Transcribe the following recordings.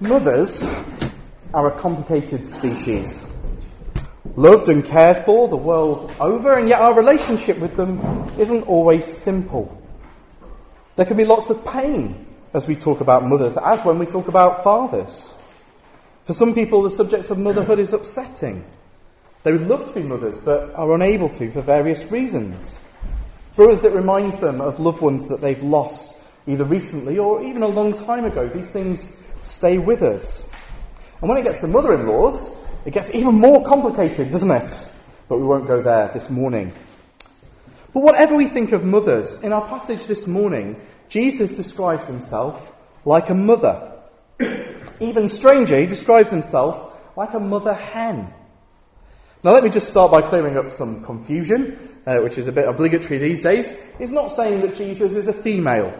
Mothers are a complicated species. Loved and cared for the world over, and yet our relationship with them isn't always simple. There can be lots of pain as we talk about mothers, as when we talk about fathers. For some people, the subject of motherhood is upsetting. They would love to be mothers, but are unable to for various reasons. For others, it reminds them of loved ones that they've lost, either recently or even a long time ago. These things stay with us. And when it gets to mother-in-laws, it gets even more complicated, doesn't it? But we won't go there this morning. But whatever we think of mothers, in our passage this morning, Jesus describes himself like a mother. Even stranger, he describes himself like a mother hen. Now let me just start by clearing up some confusion, uh, which is a bit obligatory these days. It's not saying that Jesus is a female.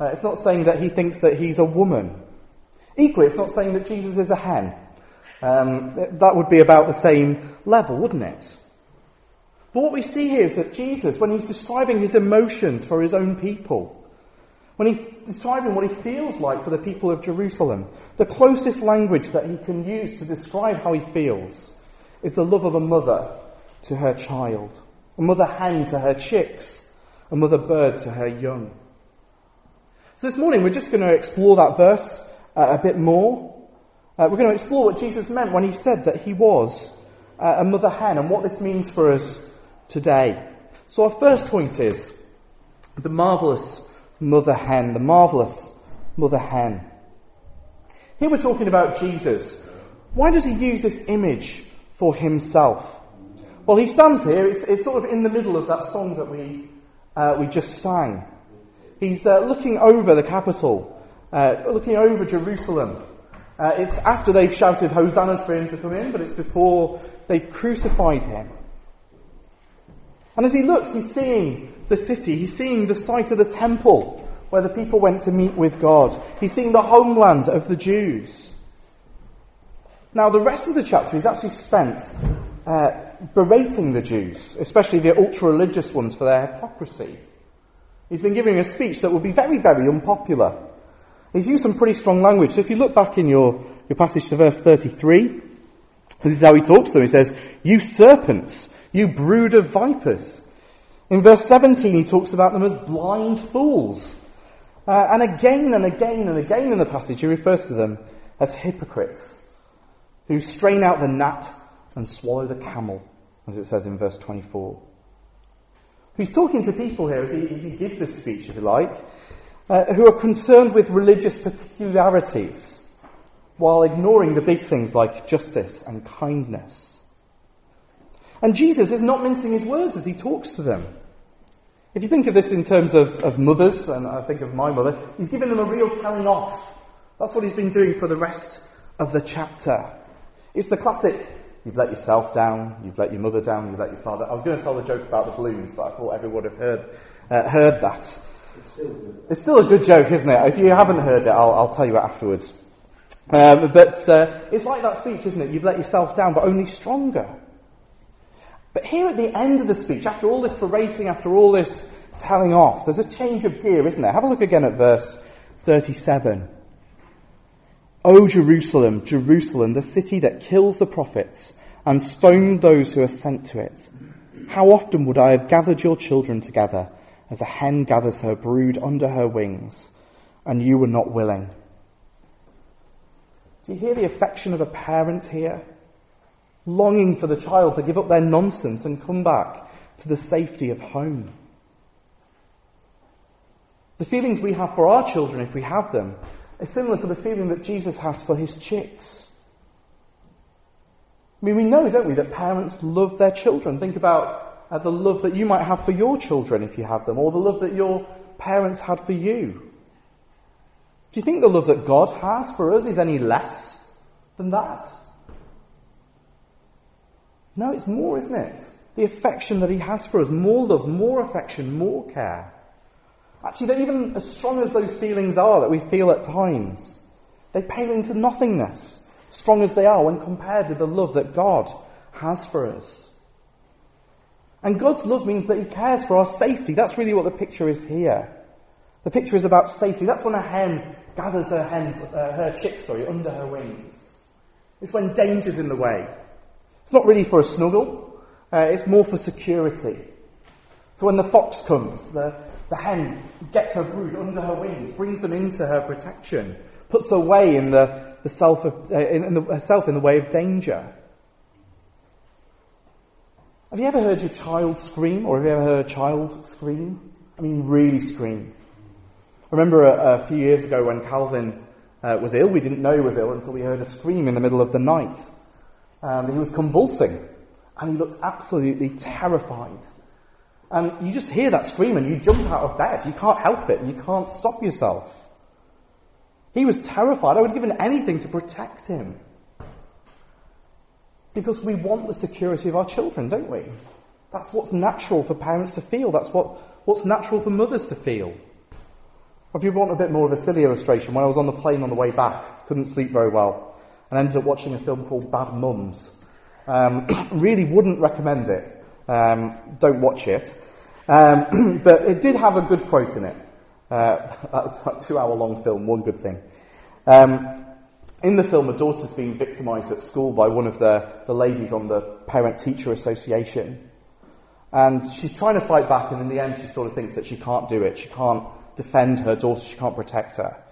Uh, it's not saying that he thinks that he's a woman. Equally, it's not saying that Jesus is a hen. Um, that would be about the same level, wouldn't it? But what we see here is that Jesus, when he's describing his emotions for his own people, when he's describing what he feels like for the people of Jerusalem, the closest language that he can use to describe how he feels is the love of a mother to her child, a mother hen to her chicks, a mother bird to her young. So this morning we're just going to explore that verse uh, a bit more. Uh, we're going to explore what Jesus meant when he said that he was uh, a mother hen and what this means for us today. So our first point is the marvellous mother hen, the marvellous mother hen. Here we're talking about Jesus. Why does he use this image for himself? Well, he stands here, it's, it's sort of in the middle of that song that we, uh, we just sang. He's uh, looking over the capital, uh, looking over Jerusalem. Uh, it's after they've shouted hosannas for him to come in, but it's before they've crucified him. And as he looks, he's seeing the city, he's seeing the site of the temple where the people went to meet with God. He's seeing the homeland of the Jews. Now, the rest of the chapter is actually spent uh, berating the Jews, especially the ultra religious ones, for their hypocrisy. He's been giving a speech that will be very, very unpopular. He's used some pretty strong language. So if you look back in your, your passage to verse 33, this is how he talks to them. He says, You serpents, you brood of vipers. In verse 17, he talks about them as blind fools. Uh, and again and again and again in the passage, he refers to them as hypocrites who strain out the gnat and swallow the camel, as it says in verse 24. He's talking to people here as he, as he gives this speech, if you like, uh, who are concerned with religious particularities while ignoring the big things like justice and kindness. And Jesus is not mincing his words as he talks to them. If you think of this in terms of, of mothers, and I think of my mother, he's giving them a real telling off. That's what he's been doing for the rest of the chapter. It's the classic, you've let yourself down, you've let your mother down, you've let your father. I was going to tell the joke about the balloons, but I thought everyone would have heard, uh, heard that. It's still, it's still, a good joke, isn't it? If you haven't heard it, I'll, I'll tell you it afterwards. Um, but uh, it's like that speech, isn't it? You've let yourself down, but only stronger. But here at the end of the speech, after all this berating, after all this telling off, there's a change of gear, isn't there? Have a look again at verse 37. O Jerusalem, Jerusalem, the city that kills the prophets and stoned those who are sent to it. How often would I have gathered your children together as a hen gathers her brood under her wings, and you were not willing? Do you hear the affection of a parent here? longing for the child to give up their nonsense and come back to the safety of home. The feelings we have for our children, if we have them, are similar to the feeling that Jesus has for his chicks. I mean, we know, don't we, that parents love their children. Think about uh, the love that you might have for your children if you have them, or the love that your parents had for you. Do you think the love that God has for us is any less than that? No, it's more, isn't it? The affection that he has for us. More love, more affection, more care. Actually, even as strong as those feelings are that we feel at times, they pale into nothingness, strong as they are when compared with the love that God has for us. And God's love means that He cares for our safety. That's really what the picture is here. The picture is about safety. That's when a hen gathers her hens, uh, her chicks, sorry, under her wings. It's when danger's in the way. It's not really for a snuggle. Uh, it's more for security. So when the fox comes, the, the hen gets her brood under her wings, brings them into her protection, puts away in the, the self of, uh, in, in the, herself in the way of danger. Have you ever heard your child scream, or have you ever heard a child scream? I mean, really scream. I remember a, a few years ago when Calvin uh, was ill. We didn't know he was ill until we heard a scream in the middle of the night. And he was convulsing, and he looked absolutely terrified. And you just hear that scream and you jump out of bed. You can't help it. You can't stop yourself. He was terrified. I would have given anything to protect him. Because we want the security of our children, don't we? That's what's natural for parents to feel. That's what, what's natural for mothers to feel. If you want a bit more of a silly illustration, when I was on the plane on the way back, couldn't sleep very well, and ended up watching a film called Bad Mums. Um, really wouldn't recommend it. Um, don't watch it. Um, but it did have a good quote in it. Uh, that's a two hour long film, one good thing. Um, in the film, a daughter's being victimised at school by one of the, the ladies on the Parent Teacher Association. And she's trying to fight back, and in the end, she sort of thinks that she can't do it. She can't defend her daughter, she can't protect her.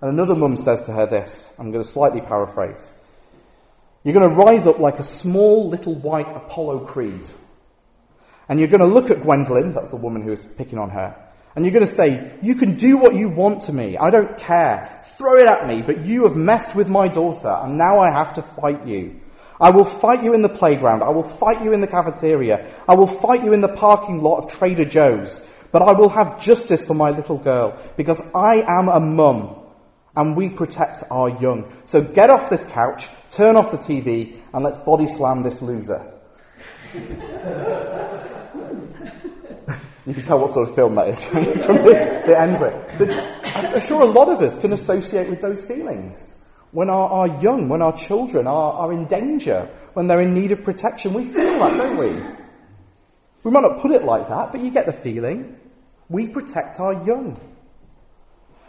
And another mum says to her this I'm going to slightly paraphrase. You're going to rise up like a small little white Apollo creed. And you're going to look at Gwendolyn, that's the woman who is picking on her, and you're going to say, You can do what you want to me. I don't care. Throw it at me, but you have messed with my daughter, and now I have to fight you. I will fight you in the playground. I will fight you in the cafeteria. I will fight you in the parking lot of Trader Joe's. But I will have justice for my little girl, because I am a mum, and we protect our young. So get off this couch, turn off the TV, and let's body slam this loser. You can tell what sort of film that is from the, the end of it. But I'm sure a lot of us can associate with those feelings. When our, our young, when our children are, are in danger, when they're in need of protection, we feel that, don't we? We might not put it like that, but you get the feeling. We protect our young.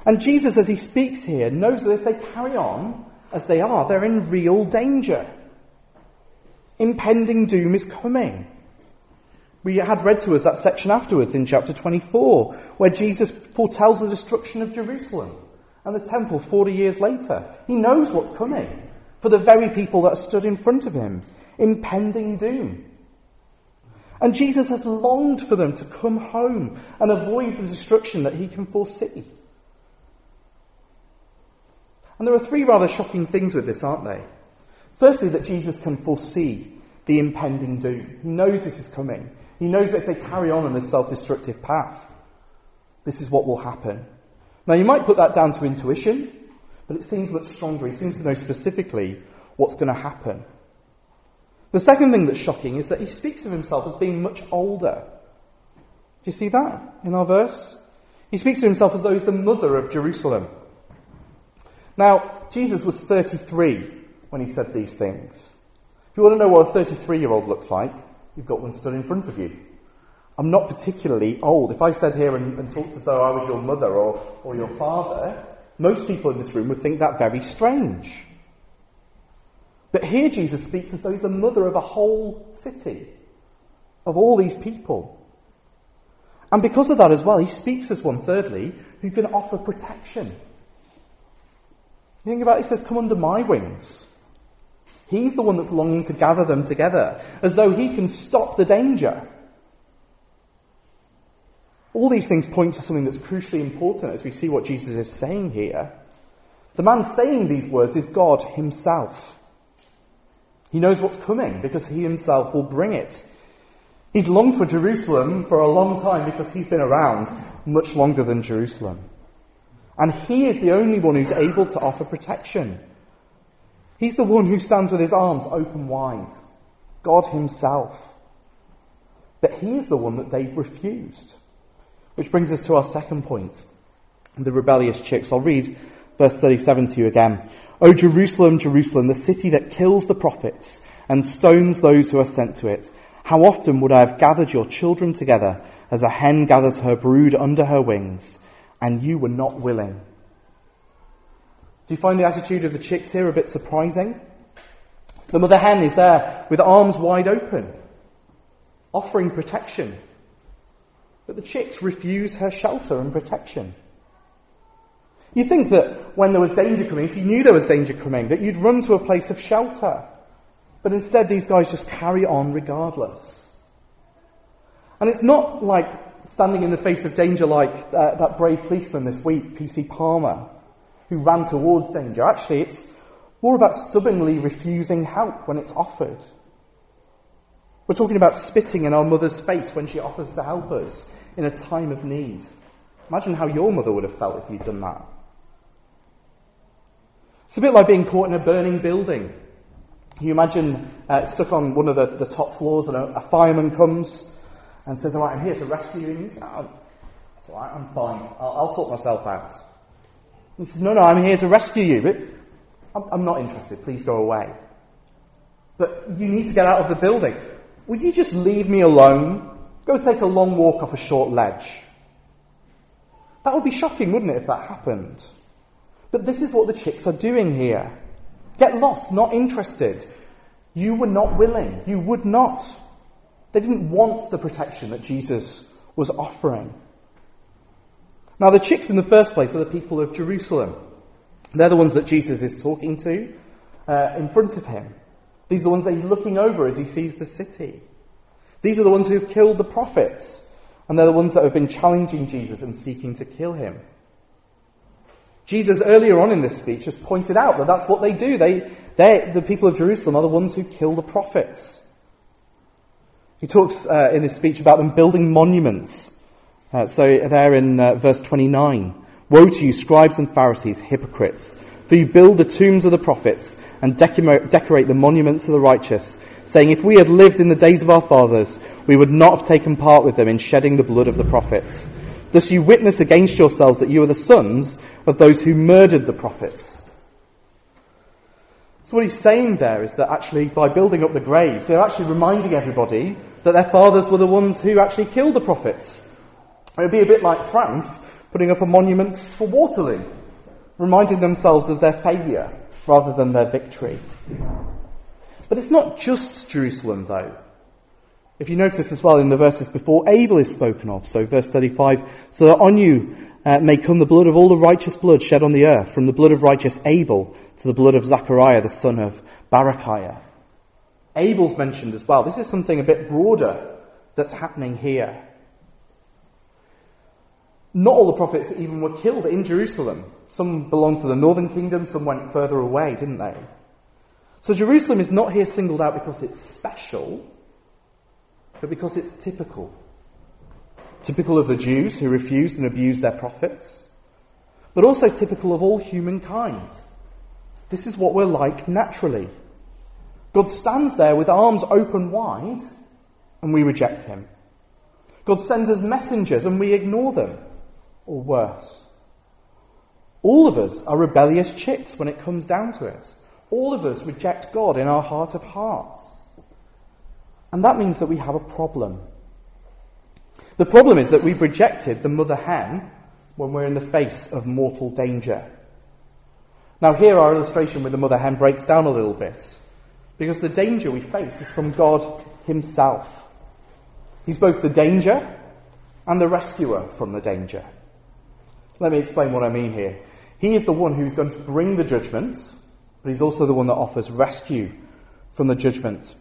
And Jesus, as he speaks here, knows that if they carry on as they are, they're in real danger. Impending doom is coming. We had read to us that section afterwards in chapter 24, where Jesus foretells the destruction of Jerusalem and the temple 40 years later. He knows what's coming for the very people that stood in front of him. Impending doom. And Jesus has longed for them to come home and avoid the destruction that he can foresee. And there are three rather shocking things with this, aren't they? Firstly, that Jesus can foresee the impending doom. He knows this is coming. He knows that if they carry on on this self-destructive path, this is what will happen. Now you might put that down to intuition, but it seems much stronger. He seems to know specifically what's going to happen. The second thing that's shocking is that he speaks of himself as being much older. Do you see that in our verse? He speaks of himself as though he's the mother of Jerusalem. Now, Jesus was 33 when he said these things. If you want to know what a 33 year old looks like, You've got one stood in front of you. I'm not particularly old. If I sat here and, and talked as though I was your mother or, or your father, most people in this room would think that very strange. But here Jesus speaks as though he's the mother of a whole city, of all these people. And because of that as well, he speaks as one, thirdly, who can offer protection. You think about it, he says, Come under my wings. He's the one that's longing to gather them together, as though he can stop the danger. All these things point to something that's crucially important as we see what Jesus is saying here. The man saying these words is God himself. He knows what's coming because he himself will bring it. He's longed for Jerusalem for a long time because he's been around much longer than Jerusalem. And he is the only one who's able to offer protection. He's the one who stands with his arms open wide. God himself. But he is the one that they've refused. Which brings us to our second point. The rebellious chicks. I'll read verse 37 to you again. O Jerusalem, Jerusalem, the city that kills the prophets and stones those who are sent to it. How often would I have gathered your children together as a hen gathers her brood under her wings, and you were not willing. Do you find the attitude of the chicks here a bit surprising? The mother hen is there with arms wide open, offering protection. But the chicks refuse her shelter and protection. You think that when there was danger coming, if you knew there was danger coming, that you'd run to a place of shelter. But instead, these guys just carry on regardless. And it's not like standing in the face of danger like uh, that brave policeman this week, PC Palmer, who ran towards danger. Actually, it's more about stubbornly refusing help when it's offered. We're talking about spitting in our mother's face when she offers to help us in a time of need. Imagine how your mother would have felt if you'd done that. It's a bit like being caught in a burning building. You imagine uh, stuck on one of the, the top floors and a, a, fireman comes and says, all right, I'm here to rescue you. And you say, oh, it's all right, I'm fine. I'll, I'll sort myself out. He says, no, no, I'm here to rescue you, but I'm, I'm not interested. Please go away. But you need to get out of the building. Would you just leave me alone? Go take a long walk off a short ledge. That would be shocking, wouldn't it, if that happened? But this is what the chicks are doing here. Get lost, not interested. You were not willing. You would not. They didn't want the protection that Jesus was offering. Now, the chicks in the first place are the people of Jerusalem. They're the ones that Jesus is talking to uh, in front of him. These are the ones that he's looking over as he sees the city. These are the ones who have killed the prophets. And they're the ones that have been challenging Jesus and seeking to kill him. Jesus earlier on in this speech has pointed out that that's what they do. They, they the people of Jerusalem are the ones who kill the prophets. He talks uh, in this speech about them building monuments. Uh, so there in uh, verse 29, Woe to you, scribes and Pharisees, hypocrites, for you build the tombs of the prophets and decorate the monuments of the righteous, saying, If we had lived in the days of our fathers, we would not have taken part with them in shedding the blood of the prophets. Thus you witness against yourselves that you are the sons of those who murdered the prophets. So what he's saying there is that actually by building up the graves, they're actually reminding everybody that their fathers were the ones who actually killed the prophets. It would be a bit like France putting up a monument for Waterloo, reminding themselves of their failure rather than their victory. But it's not just Jerusalem though. If you notice as well in the verses before, Abel is spoken of. So verse 35, so that on you uh, may come the blood of all the righteous blood shed on the earth, from the blood of righteous Abel to the blood of Zachariah, the son of Barachiah. Abel's mentioned as well. This is something a bit broader that's happening here. Not all the prophets even were killed in Jerusalem. Some belonged to the northern kingdom, some went further away, didn't they? So Jerusalem is not here singled out because it's special, but because it's typical. Typical of the Jews who refused and abused their prophets, but also typical of all humankind. This is what we're like naturally. God stands there with arms open wide and we reject him. God sends us messengers and we ignore them. Or worse. All of us are rebellious chicks when it comes down to it. All of us reject God in our heart of hearts. And that means that we have a problem. The problem is that we've rejected the mother hen when we're in the face of mortal danger. Now here our illustration with the mother hen breaks down a little bit. Because the danger we face is from God himself. He's both the danger and the rescuer from the danger. Let me explain what I mean here. He is the one who's going to bring the judgment, but he's also the one that offers rescue from the judgment.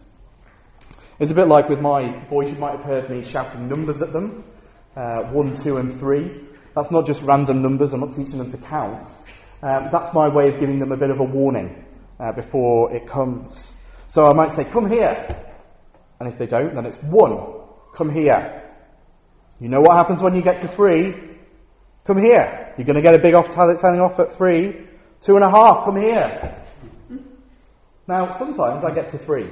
It's a bit like with my boys, you might have heard me shouting numbers at them. Uh, one, two, and three. That's not just random numbers, I'm not teaching them to count. Um, that's my way of giving them a bit of a warning uh, before it comes. So I might say, come here. And if they don't, then it's one. Come here. You know what happens when you get to three? Come here. You're going to get a big off telling off at three. Two and a half. Come here. Now, sometimes I get to three.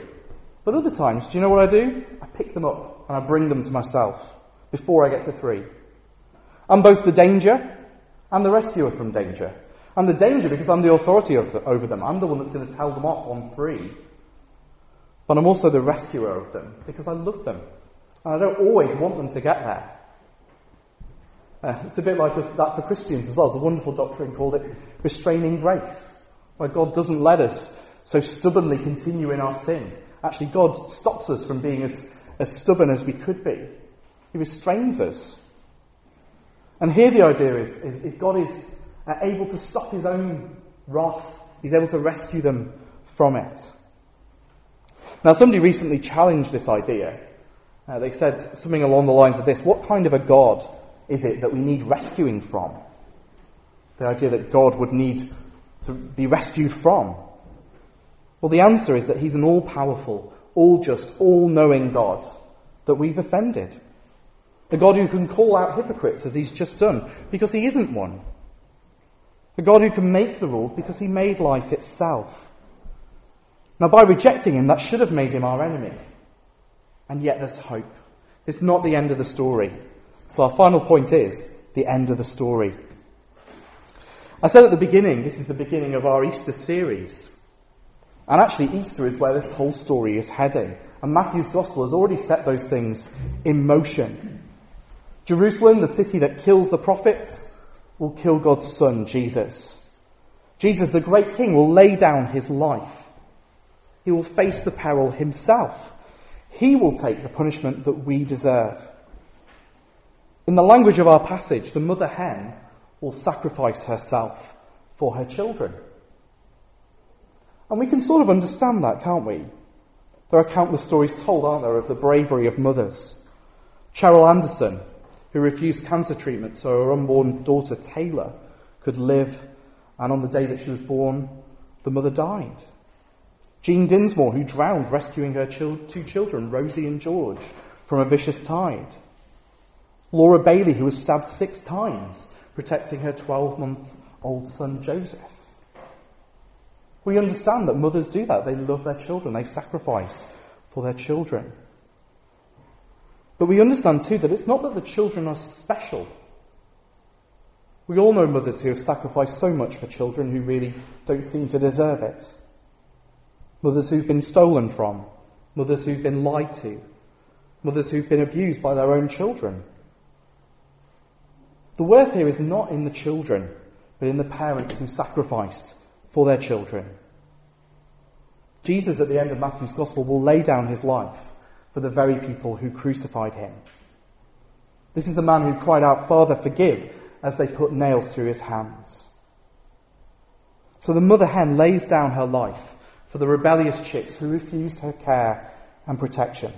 But other times, do you know what I do? I pick them up and I bring them to myself before I get to three. I'm both the danger and the rescuer from danger. I'm the danger because I'm the authority over them. I'm the one that's going to tell them off on three. But I'm also the rescuer of them because I love them. And I don't always want them to get there. Uh, it's a bit like that for Christians as well. It's a wonderful doctrine called it restraining grace, where God doesn't let us so stubbornly continue in our sin. Actually, God stops us from being as, as stubborn as we could be. He restrains us. And here the idea is, is, God is uh, able to stop his own wrath. He's able to rescue them from it. Now, somebody recently challenged this idea. Uh, they said something along the lines of this What kind of a God is it that we need rescuing from? The idea that God would need to be rescued from. Well, the answer is that He's an all powerful, all just, all knowing God that we've offended. A God who can call out hypocrites as He's just done because He isn't one. A God who can make the rules because He made life itself. Now, by rejecting Him, that should have made Him our enemy. And yet there's hope. It's not the end of the story. So our final point is the end of the story. I said at the beginning, this is the beginning of our Easter series. And actually, Easter is where this whole story is heading. And Matthew's Gospel has already set those things in motion. Jerusalem, the city that kills the prophets, will kill God's Son, Jesus. Jesus, the great King, will lay down his life. He will face the peril himself. He will take the punishment that we deserve. In the language of our passage, the mother hen will sacrifice herself for her children. And we can sort of understand that, can't we? There are countless stories told, aren't there, of the bravery of mothers. Cheryl Anderson, who refused cancer treatment so her unborn daughter Taylor could live, and on the day that she was born, the mother died. Jean Dinsmore, who drowned rescuing her two children, Rosie and George, from a vicious tide. Laura Bailey, who was stabbed six times, protecting her 12 month old son Joseph. We understand that mothers do that. They love their children. They sacrifice for their children. But we understand too that it's not that the children are special. We all know mothers who have sacrificed so much for children who really don't seem to deserve it. Mothers who've been stolen from. Mothers who've been lied to. Mothers who've been abused by their own children. The worth here is not in the children, but in the parents who sacrifice for their children. Jesus, at the end of Matthew's Gospel, will lay down his life for the very people who crucified him. This is a man who cried out, Father, forgive, as they put nails through his hands. So the mother hen lays down her life for the rebellious chicks who refused her care and protection.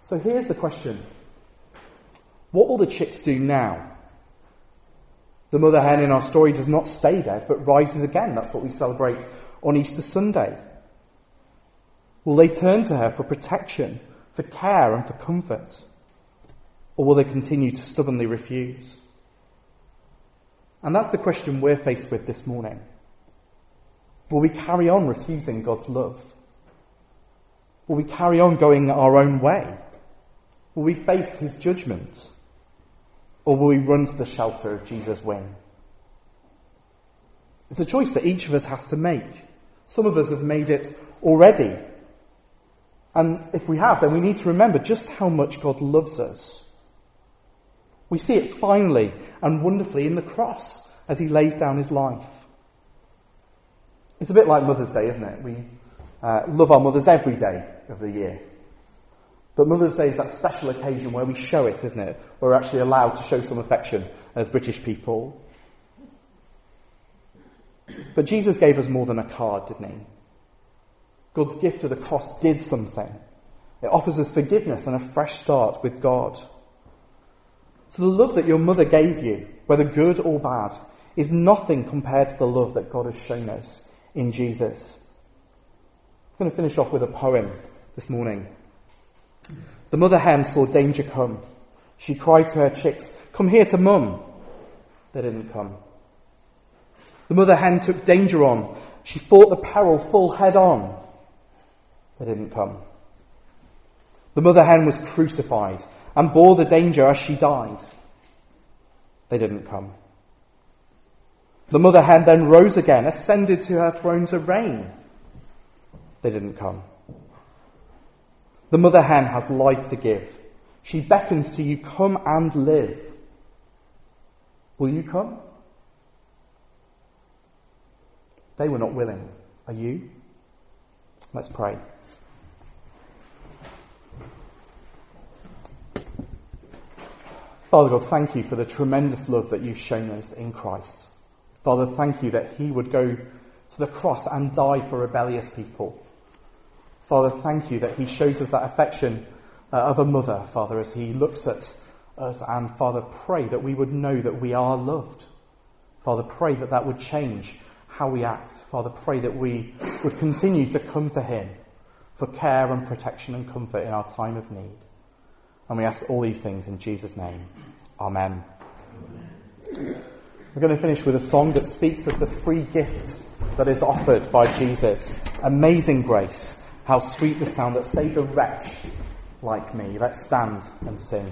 So here's the question what will the chicks do now? The mother hen in our story does not stay dead, but rises again. That's what we celebrate on Easter Sunday. Will they turn to her for protection, for care, and for comfort? Or will they continue to stubbornly refuse? And that's the question we're faced with this morning. Will we carry on refusing God's love? Will we carry on going our own way? Will we face his judgment? Or will we run to the shelter of Jesus' wing? It's a choice that each of us has to make. Some of us have made it already. And if we have, then we need to remember just how much God loves us. We see it finally and wonderfully in the cross as he lays down his life. It's a bit like Mother's Day, isn't it? We uh, love our mothers every day of the year. But Mother's Day is that special occasion where we show it, isn't it? We're actually allowed to show some affection as British people. But Jesus gave us more than a card, didn't he? God's gift of the cross did something. It offers us forgiveness and a fresh start with God. So the love that your mother gave you, whether good or bad, is nothing compared to the love that God has shown us in Jesus. I'm going to finish off with a poem this morning. The mother hen saw danger come. She cried to her chicks, Come here to mum. They didn't come. The mother hen took danger on. She fought the peril full head on. They didn't come. The mother hen was crucified and bore the danger as she died. They didn't come. The mother hen then rose again, ascended to her throne to reign. They didn't come. The mother hen has life to give. She beckons to you, come and live. Will you come? They were not willing. Are you? Let's pray. Father God, thank you for the tremendous love that you've shown us in Christ. Father, thank you that he would go to the cross and die for rebellious people. Father, thank you that he shows us that affection uh, of a mother, Father, as he looks at us. And Father, pray that we would know that we are loved. Father, pray that that would change how we act. Father, pray that we would continue to come to him for care and protection and comfort in our time of need. And we ask all these things in Jesus' name. Amen. We're going to finish with a song that speaks of the free gift that is offered by Jesus. Amazing grace. How sweet the sound that saved a wretch like me. Let's stand and sing.